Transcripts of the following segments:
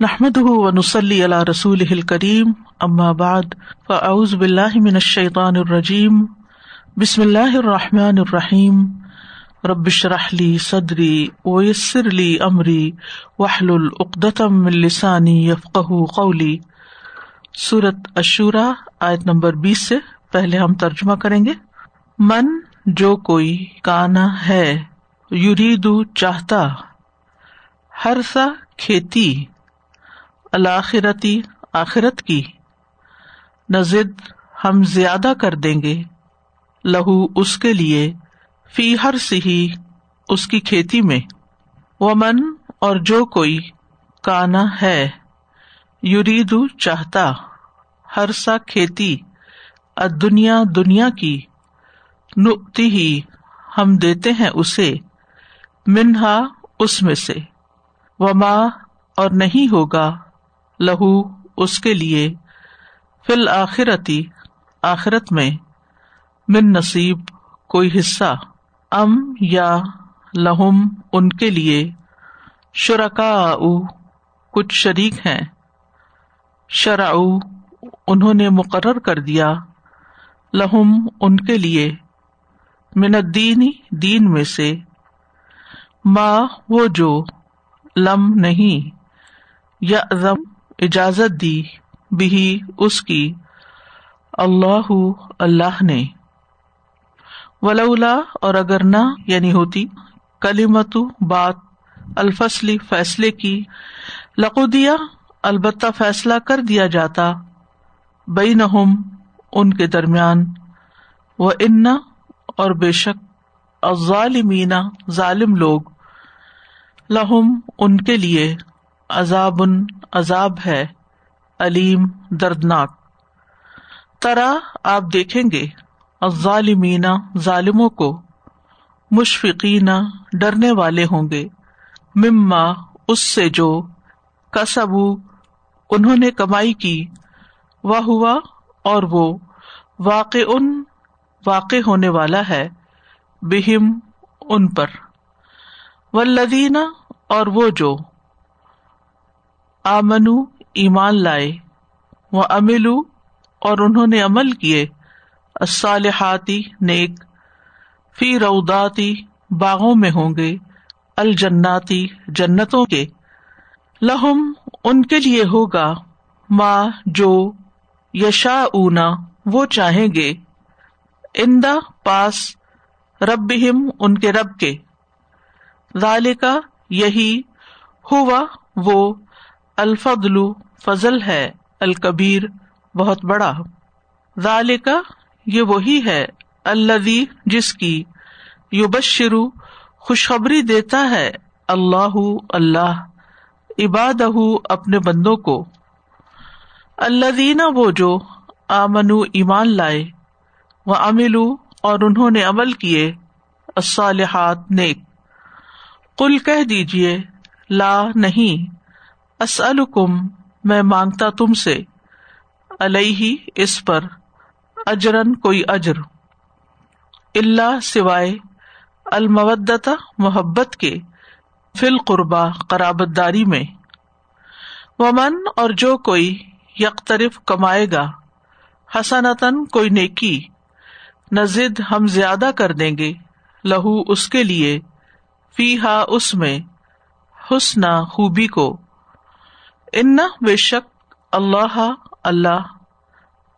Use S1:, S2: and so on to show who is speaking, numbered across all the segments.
S1: نحمد ونسلی علی رسول کریم بعد فاعوذ باللہ من الشیطان الرجیم بسم اللہ الرحمٰن الرحیم ربش رحلی صدری ویسر علی عمری وحل العقدم السانی یفق قولی صورت اشورا آیت نمبر بیس سے پہلے ہم ترجمہ کریں گے. من، جو کوئی کانا ہے، یریدو چاہتا، ہر سا کھیتی. الآخرتی، آخرت کی۔ نزد ہم زیادہ کر دیں گے۔ لہو اس کے لیے، فی ہر سی اس کی کھیتی میں۔ وہ من اور جو کوئی کانا ہے، یریدو چاہتا۔ ہر سا کھیتی دنیا دنیا کی۔ نتی ہی ہم دیتے ہیں اسے۔ منہا، اس میں سے۔ وما، اور نہیں ہوگا۔ لہو اس کے لیے فل آخرتی آخرت میں من نصیب کوئی حصہ، ام یا لہم ان کے لیے شرکا کچھ شریک ہیں۔ شرع انہوں نے مقرر کر دیا، لہم ان کے لیے من الدین، دین میں سے۔ ماں وہ جو لم نہیں یا ضم اجازت دی بھی اس کی۔ اللہ اللہ نے۔ ولولا اور اگر نہ یعنی ہوتی۔ کلی مت بات الفصلی فیصلے کی۔ لقودیا، البتہ فیصلہ کر دیا جاتا۔ بئی نہ ان کے درمیان۔ وہ ان، اور بے شک ظالمینا ظالم لوگ۔ لہم، ان کے لیے۔ عذاب عذاب ہے، علیم، دردناک۔ ترا آپ دیکھیں گے ظالمین ظالموں کو، مشفقین ڈرنے والے ہوں گے۔ مما اس سے جو کسب انہوں نے کمائی کی وہ ہوا اور وہ واقع ان واقع ہونے والا ہے بہم ان پر۔ ولدینہ اور وہ جو آمنو، ایمان لائے وہ املو اور انہوں نے عمل کیے۔ الصالحاتی نیک، فی روداتی باغوں میں ہوں گے، الجناتی جنتوں کے۔ لہم، ان کے لیے ہوگا ماں جو یشا اونا وہ چاہیں گے۔ اندا پاس رب ان کے رب کے۔ ذالکا، یہی ہوا، وہ الفضل فضل ہے، الکبیر بہت بڑا۔ ذالکا یہ وہی ہے، الذی جس کی یو بشرو خوشخبری دیتا ہے، اللہ اللہ عباد اپنے بندوں کو۔ اللہ دینا وہ جو آمن ایمان لائے وہ املو اور انہوں نے عمل کیے، الصالحات، نیک۔ کل کہہ دیجیے لا، نہیں۔ اسلکم میں مانگتا تم سے۔ علیہ اس پر اجرن کوئی اجر۔ اللہ سوائے المودتا محبت کے فل قربا قرابت داری میں۔ ومن اور جو کوئی یکطرف کمائے گا حسنتن کوئی نیکی نزد ہم زیادہ کر دیں گے، لہو اس کے لیے فی ہا اس میں حسنا خوبی کو۔ ان بے شک اللہ اللہ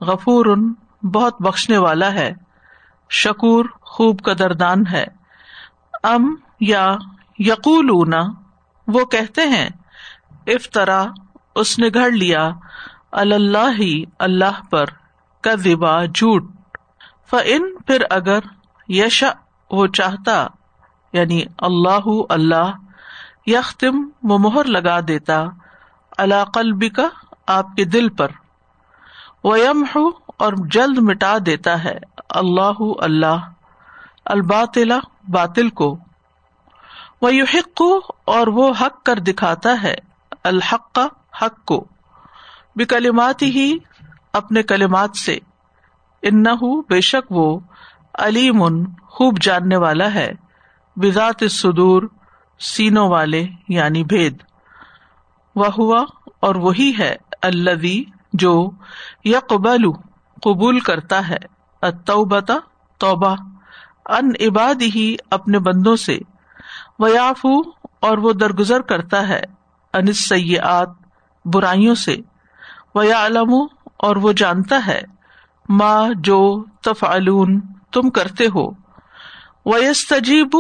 S1: غفور بہت بخشنے والا ہے، شکور خوب قدردان ہے۔ ام یا یقول وہ کہتے ہیں افطرا اس نے گھڑ لیا، اللہ ہی اللہ پر کذبا جھوٹ۔ فن پھر اگر یش وہ چاہتا یعنی اللہ اللہ یختم وہ مہر لگا دیتا۔ اللہ کا آپ کے دل پر۔ ویم ہو اور جلد مٹا دیتا ہے۔ اللہ اللہ الباطلا باطل کو۔ وہ یو حق اور وہ حق کر دکھاتا ہے۔ الحق کا حق کو۔ بھی کلمات ہی اپنے کلمات سے۔ ان بے شک وہ علیم، خوب جاننے والا ہے۔ بذات سدور سینوں والے یعنی بھید۔ وہ ہوا اور وہی ہے اللہ جو یقبل، قبول کرتا ہے۔ اتوبتا توبہ۔ ان عباد ہی اپنے بندوں سے۔ ویافو اور وہ درگزر کرتا ہے۔ ان سیات برائیوں سے۔ ویا علم اور وہ جانتا ہے۔ ماں جو تفعلون، تم کرتے ہو۔ ویس تجیب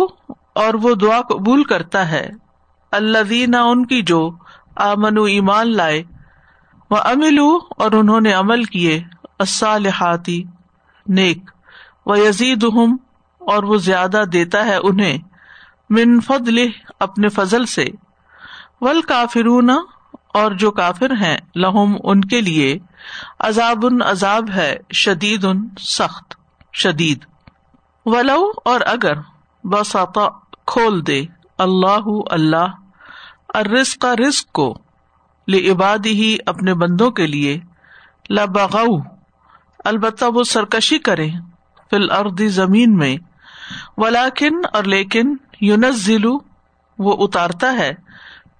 S1: اور وہ دعا قبول کرتا ہے۔ اللہ ان کی جو آمن ایمان لائے۔ وہ املو اور انہوں نے عمل کیے۔ الصالحاتی، نیک۔ و یزید اور وہ زیادہ دیتا ہے انہیں۔ من فضل اپنے فضل سے۔ ول کافرون اور جو کافر ہیں، لہم ان کے لیے۔ عذاب ان عذاب ہے۔ شدید ان سخت، شدید۔ ولو، اور اگر بساتا کھول دے۔ اللہ اللہ۔ ارس کا رسک کو لباد ہی اپنے بندوں کے لیے لبغ البتہ وہ سرکشی کرے فل اردی زمین میں ولاکن اور لیکن یونس ضلع وہ اتارتا ہے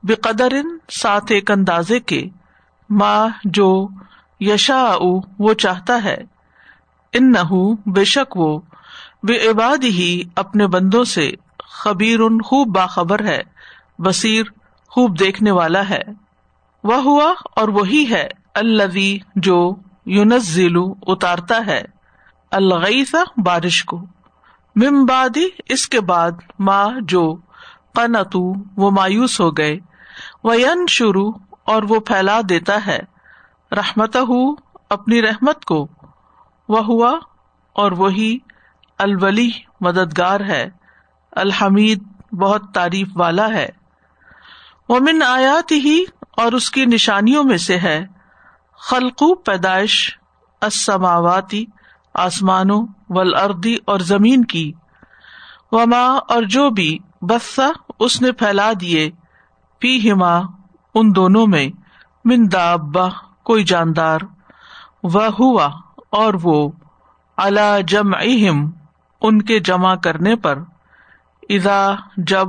S1: بے قدر سات ایک اندازے کے ماں جو یشا وہ چاہتا ہے ان نہ بے شک وہ بے عباد ہی اپنے بندوں سے خبیر ان خوب باخبر ہے، بصیر خوب دیکھنے والا ہے۔ وہ ہوا اور وہی ہے الوی جو یونس اتارتا ہے۔ الغیث بارش کو۔ ممبادی اس کے بعد ماں جو قنتو وہ مایوس ہو گئے۔ وہ شروع اور وہ پھیلا دیتا ہے۔ رحمت اپنی رحمت کو۔ وہ ہوا اور وہی الولی مددگار ہے۔ الحمید بہت تعریف والا ہے۔ وہ من آیات ہی اور اس کی نشانیوں میں سے ہے، خلقو پیدائش اسماواتی آسمانوں ولردی اور زمین کی۔ وما اور جو بھی بسا اس نے پھیلا دیے پی ہما ان دونوں میں، من دابا کوئی جاندار۔ وہ ہوا اور وہ اللہ جم ان کے جمع کرنے پر۔ ادا جب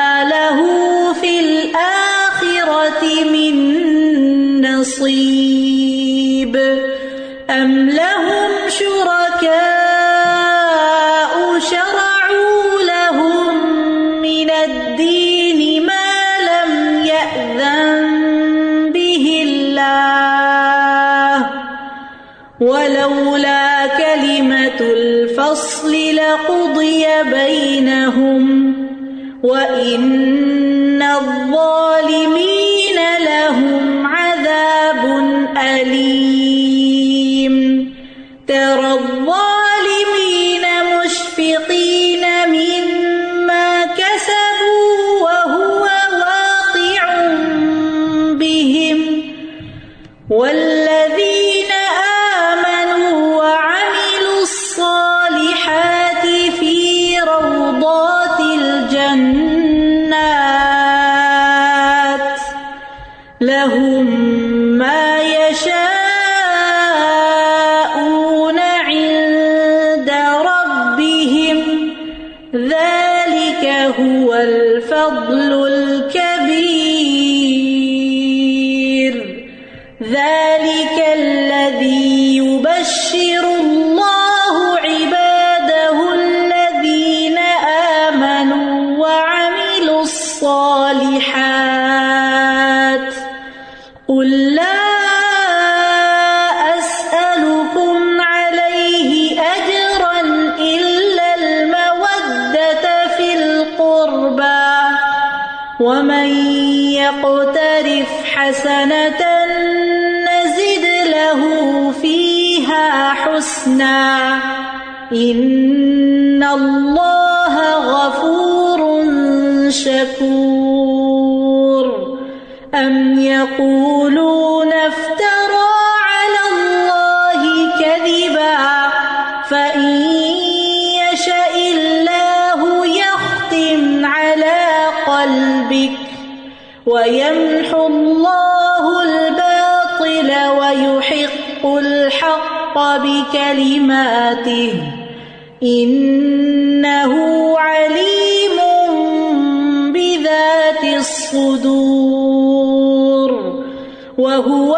S2: نزد
S3: إن الله غفور شكور أم يقولون افترى على الله
S2: يشأ الله يختم على قلبك ويمحو الله الباطل ويحق الحق بكلماته إنه عليم بذات الصدور وهو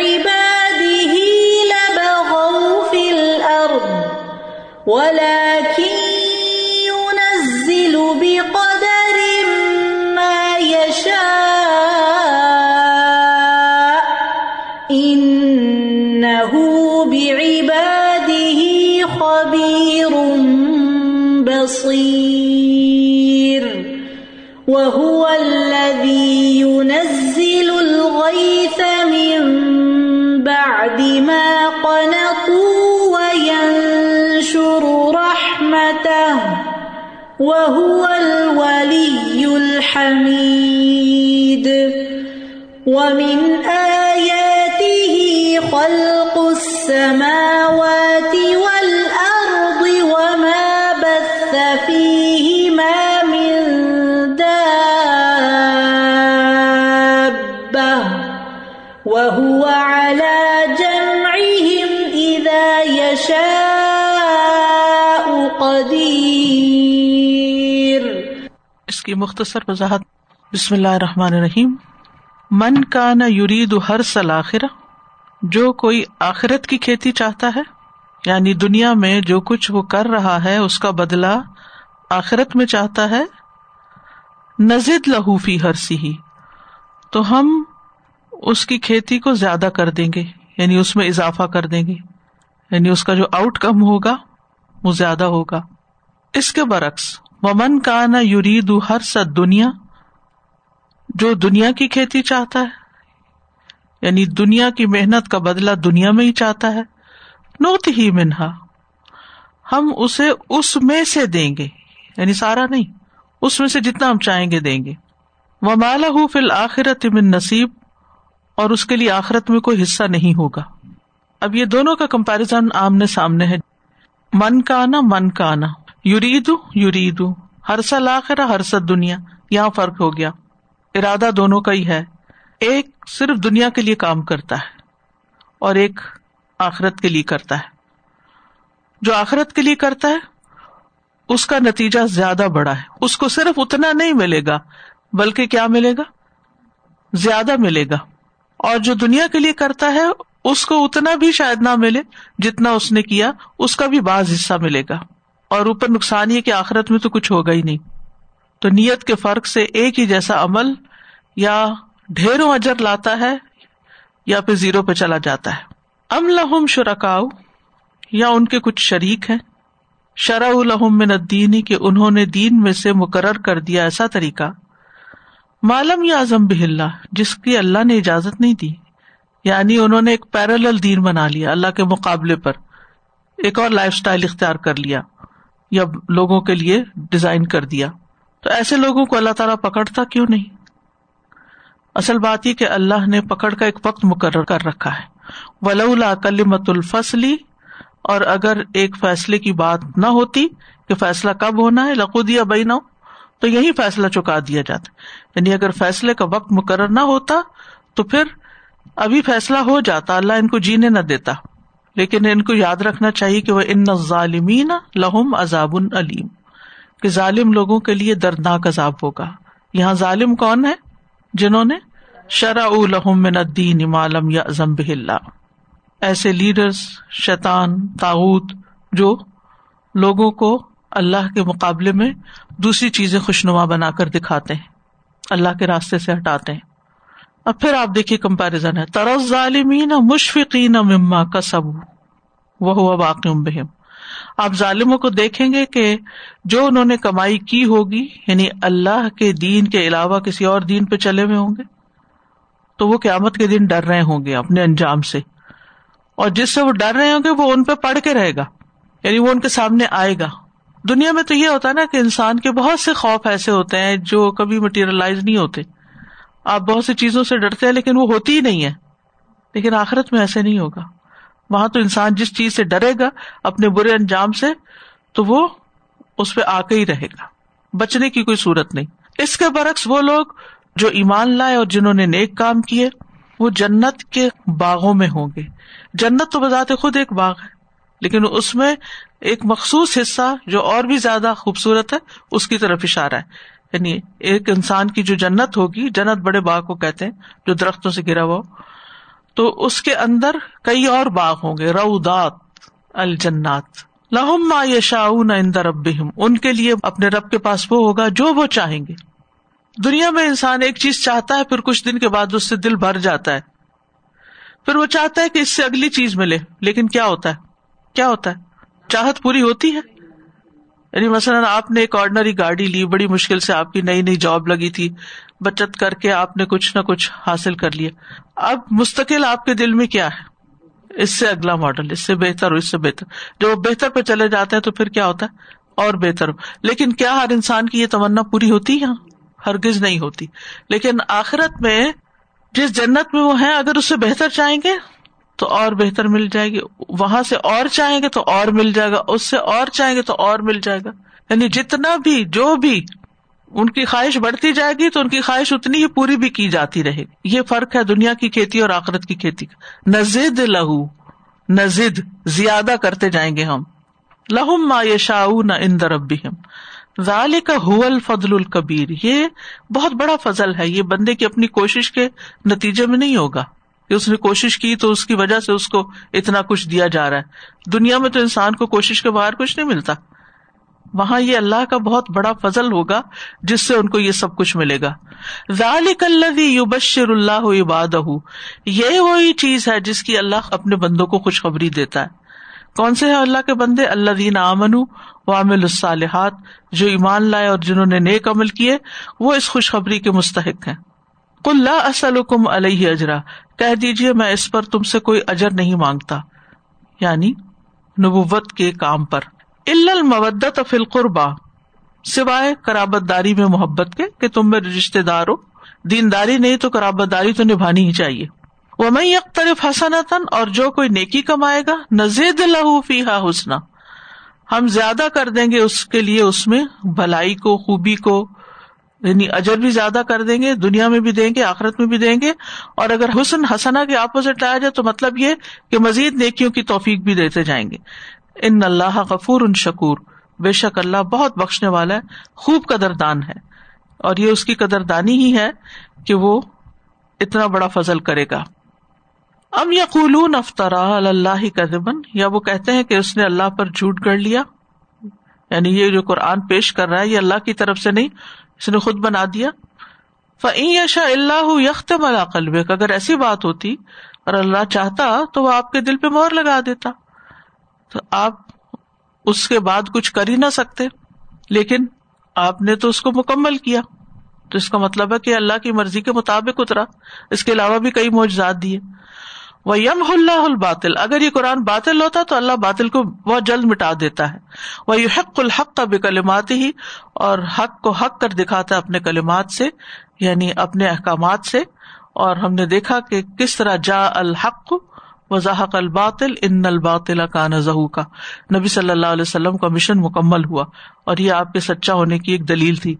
S2: ولكن ينزل بقدر ما يشاء. إنه بعباده خبير بصير. وهو الذي ينزل الغيث من بعد ما وهو الولي الحميد. ومن آياته خلق السماوات
S1: کی مختصر وضاحت۔ بسم اللہ الرحمن الرحیم۔ من کا نہ یرید ہر سلاخر جو کوئی آخرت کی کھیتی چاہتا ہے یعنی دنیا میں جو کچھ وہ کر رہا ہے، اس کا بدلا آخرت میں چاہتا ہے، نزد لہوفی ہر سی ہی تو ہم اس کی کھیتی کو زیادہ کر دیں گے یعنی اس میں اضافہ کر دیں گے۔ یعنی اس کا جو آؤٹ کم ہوگا، وہ زیادہ ہوگا۔ اس کے برعکس ومن کا نہ یرید ہر سد دنیا، جو دنیا کی کھیتی چاہتا ہے یعنی دنیا کی محنت کا بدلا دنیا میں ہی چاہتا ہے، نوت ہی منہا۔ ہم اسے اس میں سے دیں گے یعنی سارا نہیں، اس میں سے جتنا ہم چاہیں گے دیں گے۔ وہ مالا فل آخرت من نصیب، اور اس کے لیے آخرت میں کوئی حصہ نہیں ہوگا۔ اب یہ دونوں کا کمپیرزن آمنے سامنے ہے۔ من کا آنا من کا آنا یورید یورید ہر سل آخر ہر سد دنیا، یہاں فرق ہو گیا۔ ارادہ دونوں کا ہی ہے۔ ایک صرف دنیا کے لیے کام کرتا ہے اور ایک آخرت کے لیے کرتا ہے۔ جو آخرت کے لیے کرتا ہے، اس کا نتیجہ زیادہ بڑا ہے۔ اس کو صرف اتنا نہیں ملے گا، بلکہ کیا ملے گا؟ زیادہ ملے گا۔ اور جو دنیا کے لیے کرتا ہے، اس کو اتنا بھی شاید نہ ملے جتنا اس نے کیا، اس کا بھی بعض حصہ ملے گا۔ اور اوپر نقصان یہ کہ آخرت میں تو کچھ ہوگا ہی نہیں۔ تو نیت کے فرق سے ایک ہی جیسا عمل یا ڈھیروں اجر لاتا ہے یا پھر زیرو پہ چلا جاتا ہے۔ ام لہم شرکاؤ، یا ان کے کچھ شریک ہیں۔ شرع الحم من الدین، کہ انہوں نے دین میں سے مقرر کر دیا ایسا طریقہ۔ معلوم یا اعظم بہلہ جس کی اللہ نے اجازت نہیں دی۔ یعنی انہوں نے ایک پیرل دین بنا لیا اللہ کے مقابلے پر۔ ایک اور لائف اسٹائل اختیار کر لیا۔ یا لوگوں کے لیے ڈیزائن کر دیا۔ تو ایسے لوگوں کو اللہ تعالیٰ پکڑتا کیوں نہیں؟ اصل بات یہ کہ اللہ نے پکڑ کا ایک وقت مقرر کر رکھا ہے۔ ولولا کلیمت الفصلی اور اگر ایک فیصلے کی بات نہ ہوتی کہ فیصلہ کب ہونا ہے لقو دیا تو یہی فیصلہ چکا دیا جاتا یعنی اگر فیصلے کا وقت مقرر نہ ہوتا تو پھر ابھی فیصلہ ہو جاتا، اللہ ان کو جینے نہ دیتا۔ لیکن ان کو یاد رکھنا چاہیے کہ وہ ان ظالمین لہم عذاب علیم، کہ ظالم لوگوں کے لیے دردناک عذاب ہوگا۔ یہاں ظالم کون ہے جنہوں نے شرع لہم من الدین مالم یا ازم اللہ۔ ایسے لیڈرز، شیطان تاوت جو لوگوں کو اللہ کے مقابلے میں دوسری چیزیں خوشنما بنا کر دکھاتے ہیں، اللہ کے راستے سے ہٹاتے ہیں۔ اب پھر آپ دیکھیے کمپیرزن ہے۔ طرز ظالمین مشفقین مما کا سب وہ ہوا واقع بہم آپ ظالموں کو دیکھیں گے کہ جو انہوں نے کمائی کی ہوگی یعنی اللہ کے دین کے علاوہ کسی اور دین پہ چلے ہوئے ہوں گے، تو وہ قیامت کے دن ڈر رہے ہوں گے اپنے انجام سے۔ اور جس سے وہ ڈر رہے ہوں گے، وہ ان پہ پڑھ کے رہے گا۔ یعنی وہ ان کے سامنے آئے گا۔ دنیا میں تو یہ ہوتا ہے نا کہ انسان کے بہت سے خوف ایسے ہوتے ہیں جو کبھی مٹیریلائز نہیں ہوتے۔ آپ بہت سی چیزوں سے ڈرتے ہیں لیکن وہ ہوتی ہی نہیں ہے۔ لیکن آخرت میں ایسے نہیں ہوگا۔ وہاں تو انسان جس چیز سے ڈرے گا اپنے برے انجام سے، تو وہ اس پہ آ کے ہی رہے گا۔ بچنے کی کوئی صورت نہیں۔ اس کے برعکس وہ لوگ جو ایمان لائے اور جنہوں نے نیک کام کیے، وہ جنت کے باغوں میں ہوں گے۔ جنت تو بذات خود ایک باغ ہے، لیکن اس میں ایک مخصوص حصہ جو اور بھی زیادہ خوبصورت ہے، اس کی طرف اشارہ ہے۔ یعنی ایک انسان کی جو جنت ہوگی، جنت بڑے باغ کو کہتے ہیں، جو درختوں سے گرا ہوا تو اس کے اندر کئی اور باغ ہوں گے رودات الجنات۔ لہم ما یشا اندر اب ان کے لیے اپنے رب کے پاس وہ ہوگا جو وہ چاہیں گے۔ دنیا میں انسان ایک چیز چاہتا ہے، پھر کچھ دن کے بعد اس سے دل بھر جاتا ہے۔ پھر وہ چاہتا ہے کہ اس سے اگلی چیز ملے۔ لیکن کیا ہوتا ہے؟ کیا ہوتا ہے؟ چاہت پوری ہوتی ہے؟ یعنی مثلاً آپ نے ایک آرڈنری گاڑی لی، بڑی مشکل سے آپ کی نئی نئی جاب لگی تھی، بچت کر کے آپ نے کچھ نہ کچھ حاصل کر لیا۔ اب مستقل آپ کے دل میں کیا ہے؟ اس سے اگلا ماڈل اس سے بہتر ہو اس سے بہتر۔ جب بہتر پہ چلے جاتے ہیں تو پھر کیا ہوتا ہے؟ اور بہتر۔ ہو لیکن کیا ہر انسان کی یہ تمنا پوری ہوتی ہے؟ ہرگز نہیں ہوتی۔ لیکن آخرت میں جس جنت میں وہ ہیں، اگر اس سے بہتر چاہیں گے؟ تو اور بہتر مل جائے گی۔ وہاں سے اور چاہیں گے تو اور مل جائے گا، اس سے اور چاہیں گے تو اور مل جائے گا۔ یعنی جتنا بھی، جو بھی ان کی خواہش بڑھتی جائے گی تو ان کی خواہش اتنی ہی پوری بھی کی جاتی رہے گی۔ یہ فرق ہے دنیا کی کھیتی اور آخرت کی کھیتی کا۔ نزد لہو، نزد زیادہ کرتے جائیں گے ہم۔ لہم ما یشا نہ اندر اب ظال کا حول فضل القبیر یہ بہت بڑا فضل ہے۔ یہ بندے کی اپنی کوشش کے نتیجے میں نہیں ہوگا۔ اس نے کوشش کی تو اس کی وجہ سے اس کو اتنا کچھ دیا جا رہا ہے۔ دنیا میں تو انسان کو کوشش کے باہر کچھ نہیں ملتا۔ وہاں یہ اللہ کا بہت بڑا فضل ہوگا جس سے ان کو یہ سب کچھ ملے گا۔ ذالک اللہ عباد یہ وہی چیز ہے جس کی اللہ اپنے بندوں کو خوشخبری دیتا ہے۔ کون سے اللہ کے بندے؟ اللہ دین امن عامل الصالحات۔ جو ایمان لائے اور جنہوں نے نیک عمل کیے، وہ اس خوشخبری کے مستحق ہیں۔ کل اسلکم علیہ اجرا، کہہ دیجیے میں اس پر تم سے کوئی اجر نہیں مانگتا یعنی نبوت کے کام پر۔ المودت فل قربا سوائے کرابت داری میں محبت کے، کہ تم میرے رشتے دار ہو، دینداری نہیں تو کرابت داری تو نبھانی ہی چاہیے۔ وہ میں یکطرف حسنتن اور جو کوئی نیکی کمائے گا، نزید لہو فی حسنا ہم زیادہ کر دیں گے اس کے لیے اس میں بھلائی کو، خوبی کو یعنی اجر بھی زیادہ کر دیں گے، دنیا میں بھی دیں گے، آخرت میں بھی دیں گے۔ اور اگر حسن حسنا کے اپوزٹ آیا جائے تو مطلب یہ کہ مزید نیکیوں کی توفیق بھی دیتے جائیں گے۔ ان اللہ غفور ان شکور۔ بے شک اللہ بہت بخشنے والا ہے، خوب قدر دان ہے۔ اور یہ اس کی قدر دانی ہی ہے کہ وہ اتنا بڑا فضل کرے گا۔ ام یقولون افطرا اللہ کا یا وہ کہتے ہیں کہ اس نے اللہ پر جھوٹ گڑ لیا؟ یعنی یہ جو قرآن پیش کر رہا ہے، یہ اللہ کی طرف سے نہیں اس نے خود بنا دیا۔ فشا اللہ یخت ملا قلب اگر ایسی بات ہوتی اور اللہ چاہتا تو وہ آپ کے دل پہ مور لگا دیتا۔ تو آپ اس کے بعد کچھ کر ہی نہ سکتے۔ لیکن آپ نے تو اس کو مکمل کیا۔ تو اس کا مطلب ہے کہ اللہ کی مرضی کے مطابق اترا۔ اس کے علاوہ بھی کئی موجود دیے۔ وہ یم اللہ الباطل۔ اگر یہ قرآن باطل ہوتا تو اللہ باطل کو بہت جلد مٹا دیتا ہے۔ وہ یہ حق الحق کا کلمات ہی اور حق کو حق کر دکھاتا ہے اپنے کلمات سے یعنی اپنے احکامات سے۔ اور ہم نے دیکھا کہ کس طرح جا الحق وضاحق الباطل، ان الباطل کا نظہ کا نبی صلی اللہ علیہ وسلم کا مشن مکمل ہوا اور یہ آپ کے سچا ہونے کی ایک دلیل تھی۔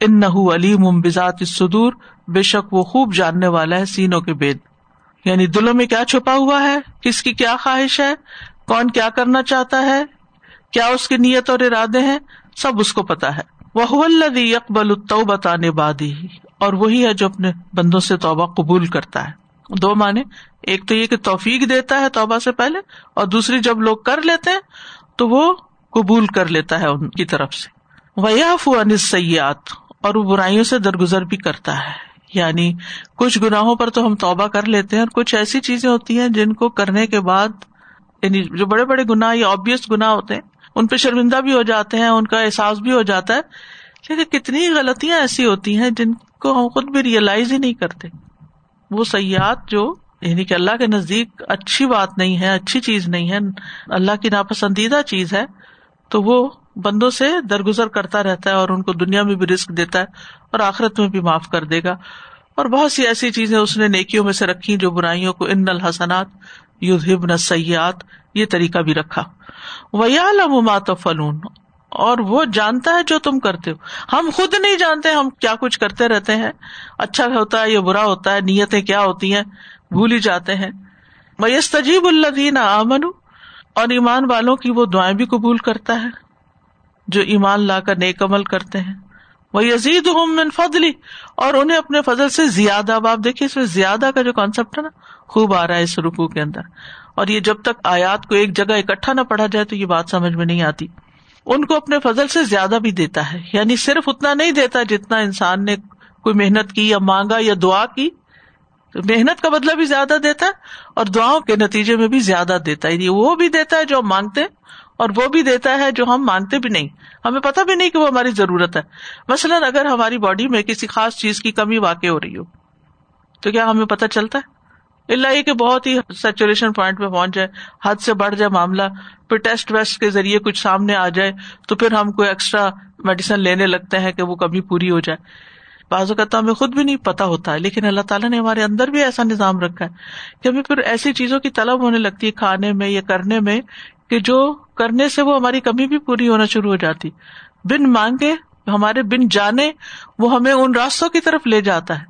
S1: ان نہ علیم بذات الصدور، بے شک وہ خوب جاننے والا ہے سینوں کے بید یعنی دلوں میں کیا چھپا ہوا ہے؟ کس کی کیا خواہش ہے؟ کون کیا کرنا چاہتا ہے؟ کیا اس کی نیت اور ارادے ہیں؟ سب اس کو پتا ہے۔ وہ اقبال بتانے بادی اور وہی ہے جو اپنے بندوں سے توبہ قبول کرتا ہے۔ دو معنی، ایک تو یہ کہ توفیق دیتا ہے توبہ سے پہلے، اور دوسری جب لوگ کر لیتے ہیں، تو وہ قبول کر لیتا ہے ان کی طرف سے۔ ویاف سیات اور وہ برائیوں سے درگزر بھی کرتا ہے۔ یعنی کچھ گناہوں پر تو ہم توبہ کر لیتے ہیں اور کچھ ایسی چیزیں ہوتی ہیں جن کو کرنے کے بعد یعنی جو بڑے بڑے گنا یا آبیس گنا ہوتے ہیں، ان پہ شرمندہ بھی ہو جاتے ہیں، ان کا احساس بھی ہو جاتا ہے۔ لیکن کتنی غلطیاں ایسی ہوتی ہیں جن کو ہم خود بھی ریئلائز ہی نہیں کرتے۔ وہ سیاحت جو یعنی کہ اللہ کے نزدیک اچھی بات نہیں ہے، اچھی چیز نہیں ہے، اللہ کی ناپسندیدہ چیز ہے، تو وہ بندوں سے درگزر کرتا رہتا ہے اور ان کو دنیا میں بھی رسک دیتا ہے اور آخرت میں بھی معاف کر دے گا۔ اور بہت سی ایسی چیزیں اس نے نیکیوں میں سے رکھی جو برائیوں کو ان الحسنات یو سیاحت یہ طریقہ بھی رکھا۔ ویات فلون اور وہ جانتا ہے جو تم کرتے ہو۔ ہم خود نہیں جانتے ہم کیا کچھ کرتے رہتے ہیں۔ اچھا ہوتا ہے یا برا ہوتا ہے، نیتیں کیا ہوتی ہیں بھول ہی جاتے ہیں۔ میس تجیب اللہ دین امن اور ایمان والوں کی وہ دعائیں بھی قبول کرتا ہے۔ جو ایمان لا کر نیک عمل کرتے ہیں۔ وہ یزید من فضلی اور انہیں اپنے فضل سے زیادہ اب آپ دیکھیے اس میں زیادہ کا جو کانسیپٹ ہے نا، خوب آ رہا ہے اس رکو کے اندر۔ اور یہ جب تک آیات کو ایک جگہ اکٹھا نہ پڑھا جائے تو یہ بات سمجھ میں نہیں آتی۔ ان کو اپنے فضل سے زیادہ بھی دیتا ہے۔ یعنی صرف اتنا نہیں دیتا جتنا انسان نے کوئی محنت کی یا مانگا یا دعا کی۔ محنت کا بدلا بھی زیادہ دیتا ہے اور دعاؤں کے نتیجے میں بھی زیادہ دیتا ہے۔ یعنی وہ بھی دیتا ہے جو ہم مانگتے اور وہ بھی دیتا ہے جو ہم مانگتے بھی نہیں۔ ہمیں پتا بھی نہیں کہ وہ ہماری ضرورت ہے۔ مثلاً اگر ہماری باڈی میں کسی خاص چیز کی کمی واقع ہو رہی ہو، تو کیا ہمیں پتا چلتا ہے؟ اللہ یہ کہ بہت ہی سیچوریشن پوائنٹ پہ پہنچ جائے، حد سے بڑھ جائے معاملہ، پھر ٹیسٹ ویسٹ کے ذریعے کچھ سامنے آ جائے، تو پھر ہم کوئی ایکسٹرا میڈیسن لینے لگتے ہیں کہ وہ کبھی پوری ہو جائے۔ بعض اوقات ہمیں خود بھی نہیں پتا ہوتا ہے، لیکن اللہ تعالیٰ نے ہمارے اندر بھی ایسا نظام رکھا ہے کہ ہمیں پھر ایسی چیزوں کی طلب ہونے لگتی ہے کھانے میں یا کرنے میں کہ جو کرنے سے وہ ہماری کمی بھی پوری ہونا شروع ہو جاتی۔ بن مانگے، ہمارے بن جانے، وہ ہمیں ان راستوں کی طرف لے جاتا ہے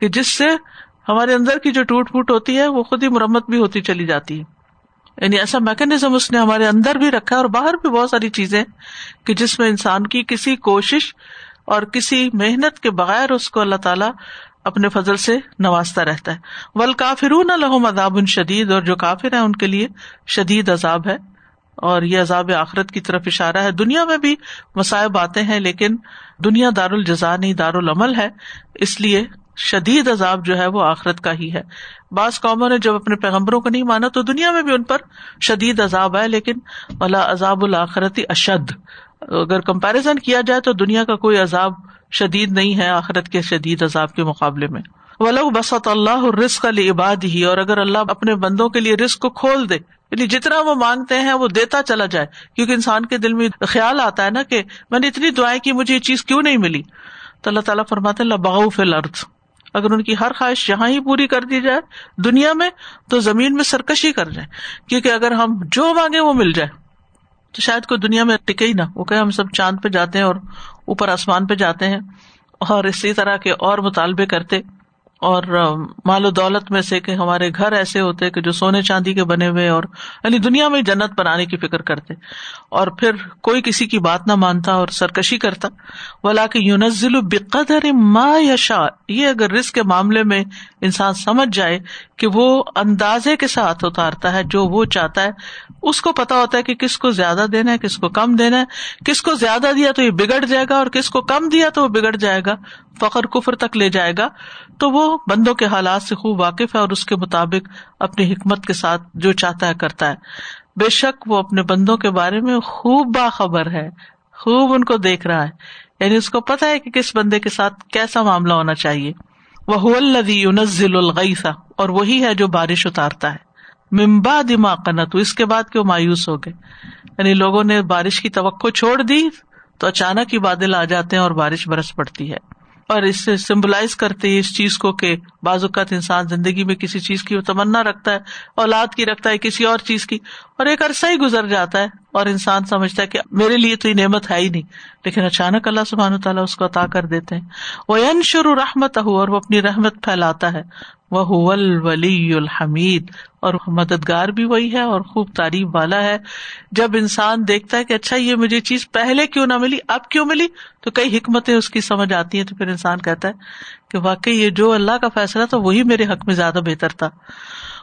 S1: کہ جس سے ہمارے اندر کی جو ٹوٹ پھوٹ ہوتی ہے، وہ خود ہی مرمت بھی ہوتی چلی جاتی ہے۔ یعنی ایسا میکنیزم اس نے ہمارے اندر بھی رکھا ہے اور باہر بھی بہت ساری چیزیں کہ جس میں انسان کی کسی کوشش اور کسی محنت کے بغیر اس کو اللہ تعالیٰ اپنے فضل سے نوازتا رہتا ہے۔ ول کافرون الحم عذاب شدید اور جو کافر ہے ان کے لیے شدید عذاب ہے اور یہ عذاب آخرت کی طرف اشارہ ہے۔ دنیا میں بھی مصائب آتے ہیں لیکن دنیا دار الجزا نہیں دار العمل ہے۔ اس لیے شدید عذاب جو ہے وہ آخرت کا ہی ہے۔ بعض قوموں نے جب اپنے پیغمبروں کو نہیں مانا تو دنیا میں بھی ان پر شدید عذاب ہے لیکن عذاب الآخرتی اشد اگر کمپیرزن کیا جائے تو دنیا کا کوئی عذاب شدید نہیں ہے، آخرت کے شدید عذاب کے مقابلے میں۔ ولو بسط اللہ رسق علی عباد ہی اور اگر اللہ اپنے بندوں کے لیے رسک کو کھول دے یعنی جتنا وہ مانگتے ہیں وہ دیتا چلا جائے۔ کیونکہ انسان کے دل میں خیال آتا ہے نا کہ میں نے اتنی دعائیں کی، مجھے یہ چیز کیوں نہیں ملی؟ تو اللہ تعالیٰ فرماتے اللہ بغف الارض اگر ان کی ہر خواہش یہاں ہی پوری کر دی جائے دنیا میں، تو زمین میں سرکشی کر جائے۔ کیونکہ اگر ہم جو مانگے وہ مل جائے۔ تو شاید کوئی دنیا میں ٹکے ہی نہ وہ کہ ہم سب چاند پہ جاتے ہیں اور اوپر آسمان پہ جاتے ہیں اور اسی طرح کے اور مطالبے کرتے۔ اور مال و دولت میں سے کہ ہمارے گھر ایسے ہوتے کہ جو سونے چاندی کے بنے ہوئے اور یعنی دنیا میں جنت بنانے کی فکر کرتے اور پھر کوئی کسی کی بات نہ مانتا اور سرکشی کرتا ولا کہ یونزل بقدر ما یشا یہ اگر رسک کے معاملے میں انسان سمجھ جائے کہ وہ اندازے کے ساتھ اتارتا ہے جو وہ چاہتا ہے، اس کو پتا ہوتا ہے کہ کس کو زیادہ دینا ہے، کس کو کم دینا ہے۔ کس کو زیادہ دیا تو یہ بگڑ جائے گا اور کس کو کم دیا تو وہ بگڑ جائے گا۔ فخر کفر تک لے جائے گا، تو وہ بندوں کے حالات سے خوب واقف ہے اور اس کے مطابق اپنی حکمت کے ساتھ جو چاہتا ہے کرتا ہے۔ بے شک وہ اپنے بندوں کے بارے میں خوب باخبر ہے، خوب ان کو دیکھ رہا ہے۔ یعنی اس کو پتا ہے کہ کس بندے کے ساتھ کیسا معاملہ ہونا چاہیے۔ وہ الدی ضلع الغیسا اور وہی ہے جو بارش اتارتا ہے۔ ممبا دماغ تو اس کے بعد کہ وہ مایوس ہو گئے۔ یعنی لوگوں نے بارش کی توقع چھوڑ دی تو اچانک ہی بادل آ جاتے ہیں اور بارش برس پڑتی ہے۔ اور اس سے سمبلائز کرتے اس چیز کو کہ بعض اوقات انسان زندگی میں کسی چیز کی تمنا رکھتا ہے، اولاد کی رکھتا ہے، کسی اور چیز کی، اور ایک عرصہ ہی گزر جاتا ہے۔ اور انسان سمجھتا ہے کہ میرے لیے تو یہ نعمت ہے ہی نہیں، لیکن اچانک اللہ سبحان و تعالیٰ اس کو عطا کر دیتے ہیں۔ وہ انشر رحمت ہو اور وہ اپنی رحمت پھیلاتا ہے۔ وہ ولی الحمید اور مددگار بھی وہی ہے اور خوب تعریف والا ہے۔ جب انسان دیکھتا ہے کہ اچھا یہ مجھے چیز پہلے کیوں نہ ملی، اب کیوں ملی؟ تو کئی حکمتیں اس کی سمجھ آتی ہیں۔ تو پھر انسان کہتا ہے کہ واقعی یہ جو اللہ کا فیصلہ تھا، وہی میرے حق میں زیادہ بہتر تھا۔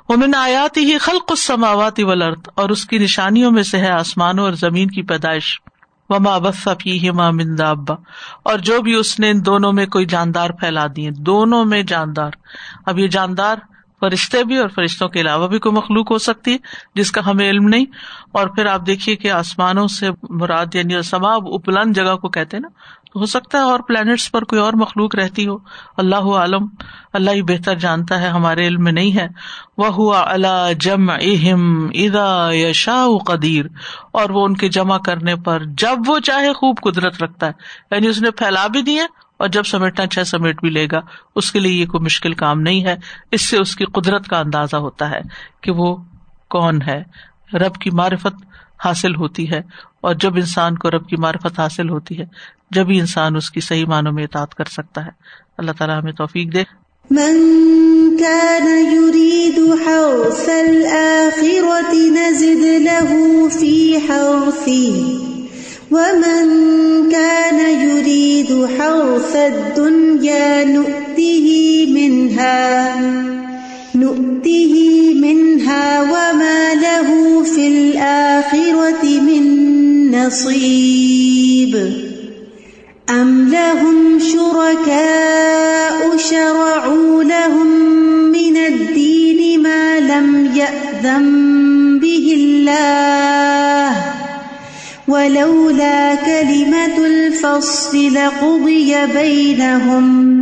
S1: وہ من آیاتی ہی خلق السماواتی ولرد اور اس کی نشانیوں میں سے ہے آسمانوں اور زمین کی پیدائش۔ وما فی ماں مندا ابا اور جو بھی اس نے ان دونوں میں کوئی جاندار پھیلا دیے دونوں میں جاندار۔ اب یہ جاندار فرشتے بھی اور فرشتوں کے علاوہ بھی کوئی مخلوق ہو سکتی ہے، جس کا ہمیں علم نہیں۔ اور پھر آپ دیکھیے کہ آسمانوں سے مراد یعنی سماب اپلند جگہ کو کہتے ہیں نا ہو سکتا ہے اور پلانٹس پر کوئی اور مخلوق رہتی ہو۔ اللہ عالم، اللہ ہی بہتر جانتا ہے، ہمارے علم میں نہیں ہے۔ وہ ہوا اللہ جم اہم ادا یشا قدیر اور وہ ان کے جمع کرنے پر جب وہ چاہے خوب قدرت رکھتا ہے۔ یعنی اس نے پھیلا بھی دیے اور جب سمیٹنا چھ سمیٹ بھی لے گا۔ اس کے لیے یہ کوئی مشکل کام نہیں ہے۔ اس سے اس کی قدرت کا اندازہ ہوتا ہے کہ وہ کون ہے۔ رب کی معرفت حاصل ہوتی ہے۔ اور جب انسان کو رب کی معرفت حاصل ہوتی ہے جب ہی انسان اس کی صحیح معنوں میں اطاعت کر سکتا ہے۔ اللہ تعالیٰ ہمیں توفیق دے۔
S3: من كان يريد حرث الآخرة نزد له في حرثه ومن كان يريد حرث الدنيا نؤته منها نؤته منها وما له في الآخرة من نصيب۔ أم لهم شركاء شرعوا لهم من الدين ما لم يأذن به الله ولولا كلمة الفصل لقضي بينهم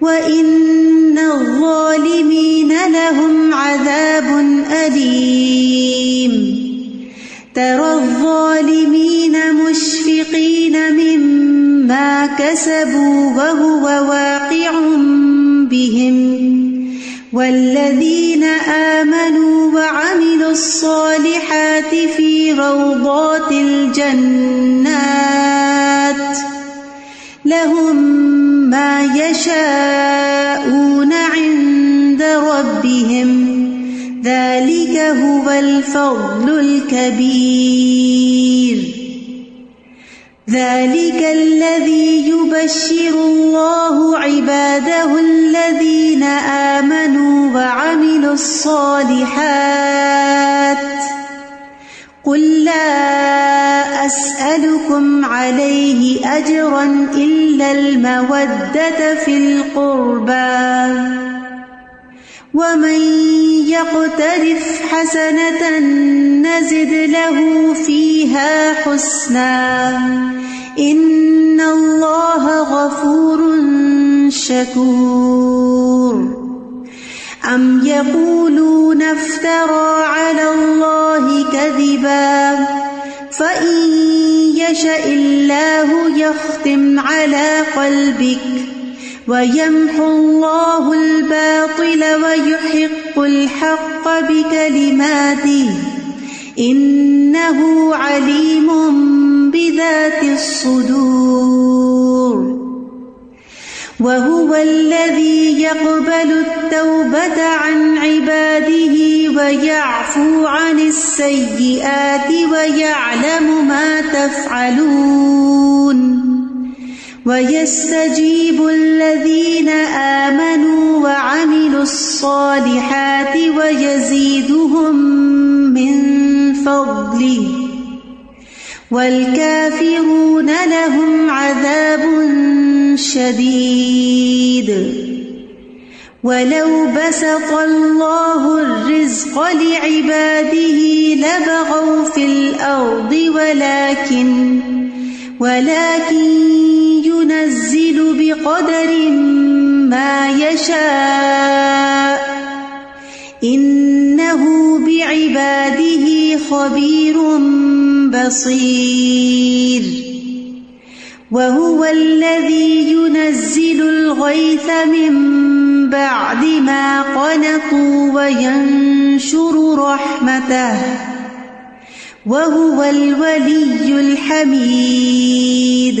S3: وإن الظالمين لهم عذاب أليم ترى الظالمين مشفقين مما كسبوا وهو واقع بهم والذين آمنوا وعملوا الصالحات في روضات الجنات لهم ما يشاءون عند ربهم ذلك هو الفضل الكبير. ذلك الذي يبشر الله عباده الذين آمنوا وعملوا الصالحات. قل لا أسألكم عليه أجرا إلا المودة في القربان ومن يقترف حسنة نزد له فيها حسنا إن الله غفور شكور أم يقولون افترى على الله كذبا فإن يشأ الله يختم على قلبك وَيَمْحُ اللَّهُ الْبَاطِلَ وَيُحِقُّ الْحَقَّ بِكَلِمَاتِهِ إِنَّهُ عَلِيمٌ بِذَاتِ الصُّدُورِ وَهُوَ الَّذِي يَقْبَلُ التَّوْبَةَ عَنْ عِبَادِهِ وَيَعْفُو عَنِ السَّيِّئَاتِ وَيَعْلَمُ مَا تَفْعَلُونَ وَيَسْتَجِيبُ الَّذِينَ آمَنُوا وَعَمِلُوا الصَّالِحَاتِ وَيَزِيدُهُم مِّن فَضْلِهِ وَالْكَافِرُونَ لَهُمْ عَذَابٌ شَدِيدٌ وَلَوْ بَسَطَ اللَّهُ الرِّزْقَ لِعِبَادِهِ لَبَغَوْا فِي الْأَرْضِ وَلَكِنْ وَلَكِنْ ينزل بقدر ما يشاء. إنه بعباده خبير بصير. وهو الذي ينزل الغيث من بعد ما قنطوا وينشر رحمته. وهو الولي الحميد.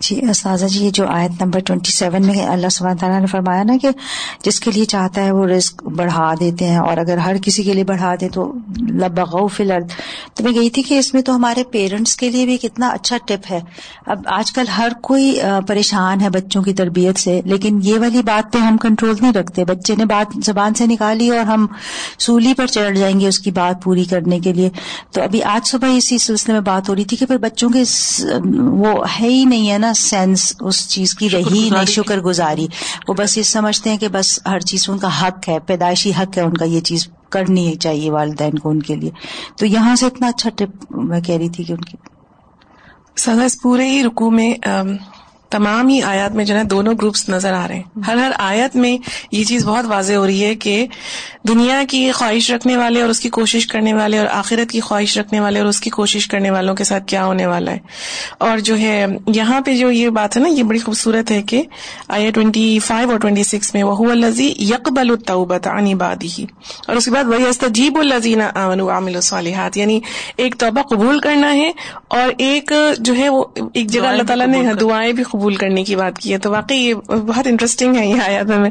S4: جی اساتذہ جی یہ جو آیت نمبر ٹوینٹی سیون میں اللہ سبحانہ تعالیٰ نے فرمایا نا کہ جس کے لیے چاہتا ہے وہ رزق بڑھا دیتے ہیں اور اگر ہر کسی کے لیے بڑھا دے تو لبغو فی الارض۔ تو میں گئی تھی کہ اس میں تو ہمارے پیرنٹس کے لیے بھی کتنا اچھا ٹپ ہے۔ اب آج کل ہر کوئی پریشان ہے بچوں کی تربیت سے، لیکن یہ والی بات پہ ہم کنٹرول نہیں رکھتے۔ بچے نے بات زبان سے نکالی اور ہم سولی پر چڑھ جائیں گے اس کی بات پوری کرنے کے لیے۔ تو ابھی آج صبح اسی سلسلے میں بات ہو رہی تھی کہ پھر بچوں کے وہ ہے ہی نہیں، ہے نا؟ سینس اس چیز کی رہی نہیں شکر گزاری۔ وہ بس یہ سمجھتے ہیں کہ بس ہر چیز ان کا حق ہے پیدائشی حق ہے ان کا یہ چیز کرنی چاہیے والدین کو ان کے لیے۔ تو یہاں سے اتنا اچھا ٹپ میں کہہ رہی تھی کہ ان کی
S5: سزا اس پورے ہی رکو میں تمام ہی آیات میں جو ہے دونوں گروپس نظر آ رہے ہیں۔ ہر ہر آیت میں یہ چیز بہت واضح ہو رہی ہے کہ دنیا کی خواہش رکھنے والے اور اس کی کوشش کرنے والے اور آخرت کی خواہش رکھنے والے اور اس کی کوشش کرنے والوں کے ساتھ کیا ہونے والا ہے۔ اور جو ہے یہاں پہ جو یہ بات ہے نا یہ بڑی خوبصورت ہے کہ آیا ٹوینٹی فائیو اور ٹوینٹی سکس میں وہ الزی یکبل الطبت عنی بادی ہی اور اس کے بعد وہی استجیب الزین امن عامل الصالحات۔ یعنی ایک توبہ قبول کرنا ہے اور ایک جو ہے وہ ایک جگہ اللہ تعالیٰ نے دعائیں بھی قبول قبول کرنے کی بات کی ہے، تو واقعی یہ بہت انٹرسٹنگ ہے یہ آیات میں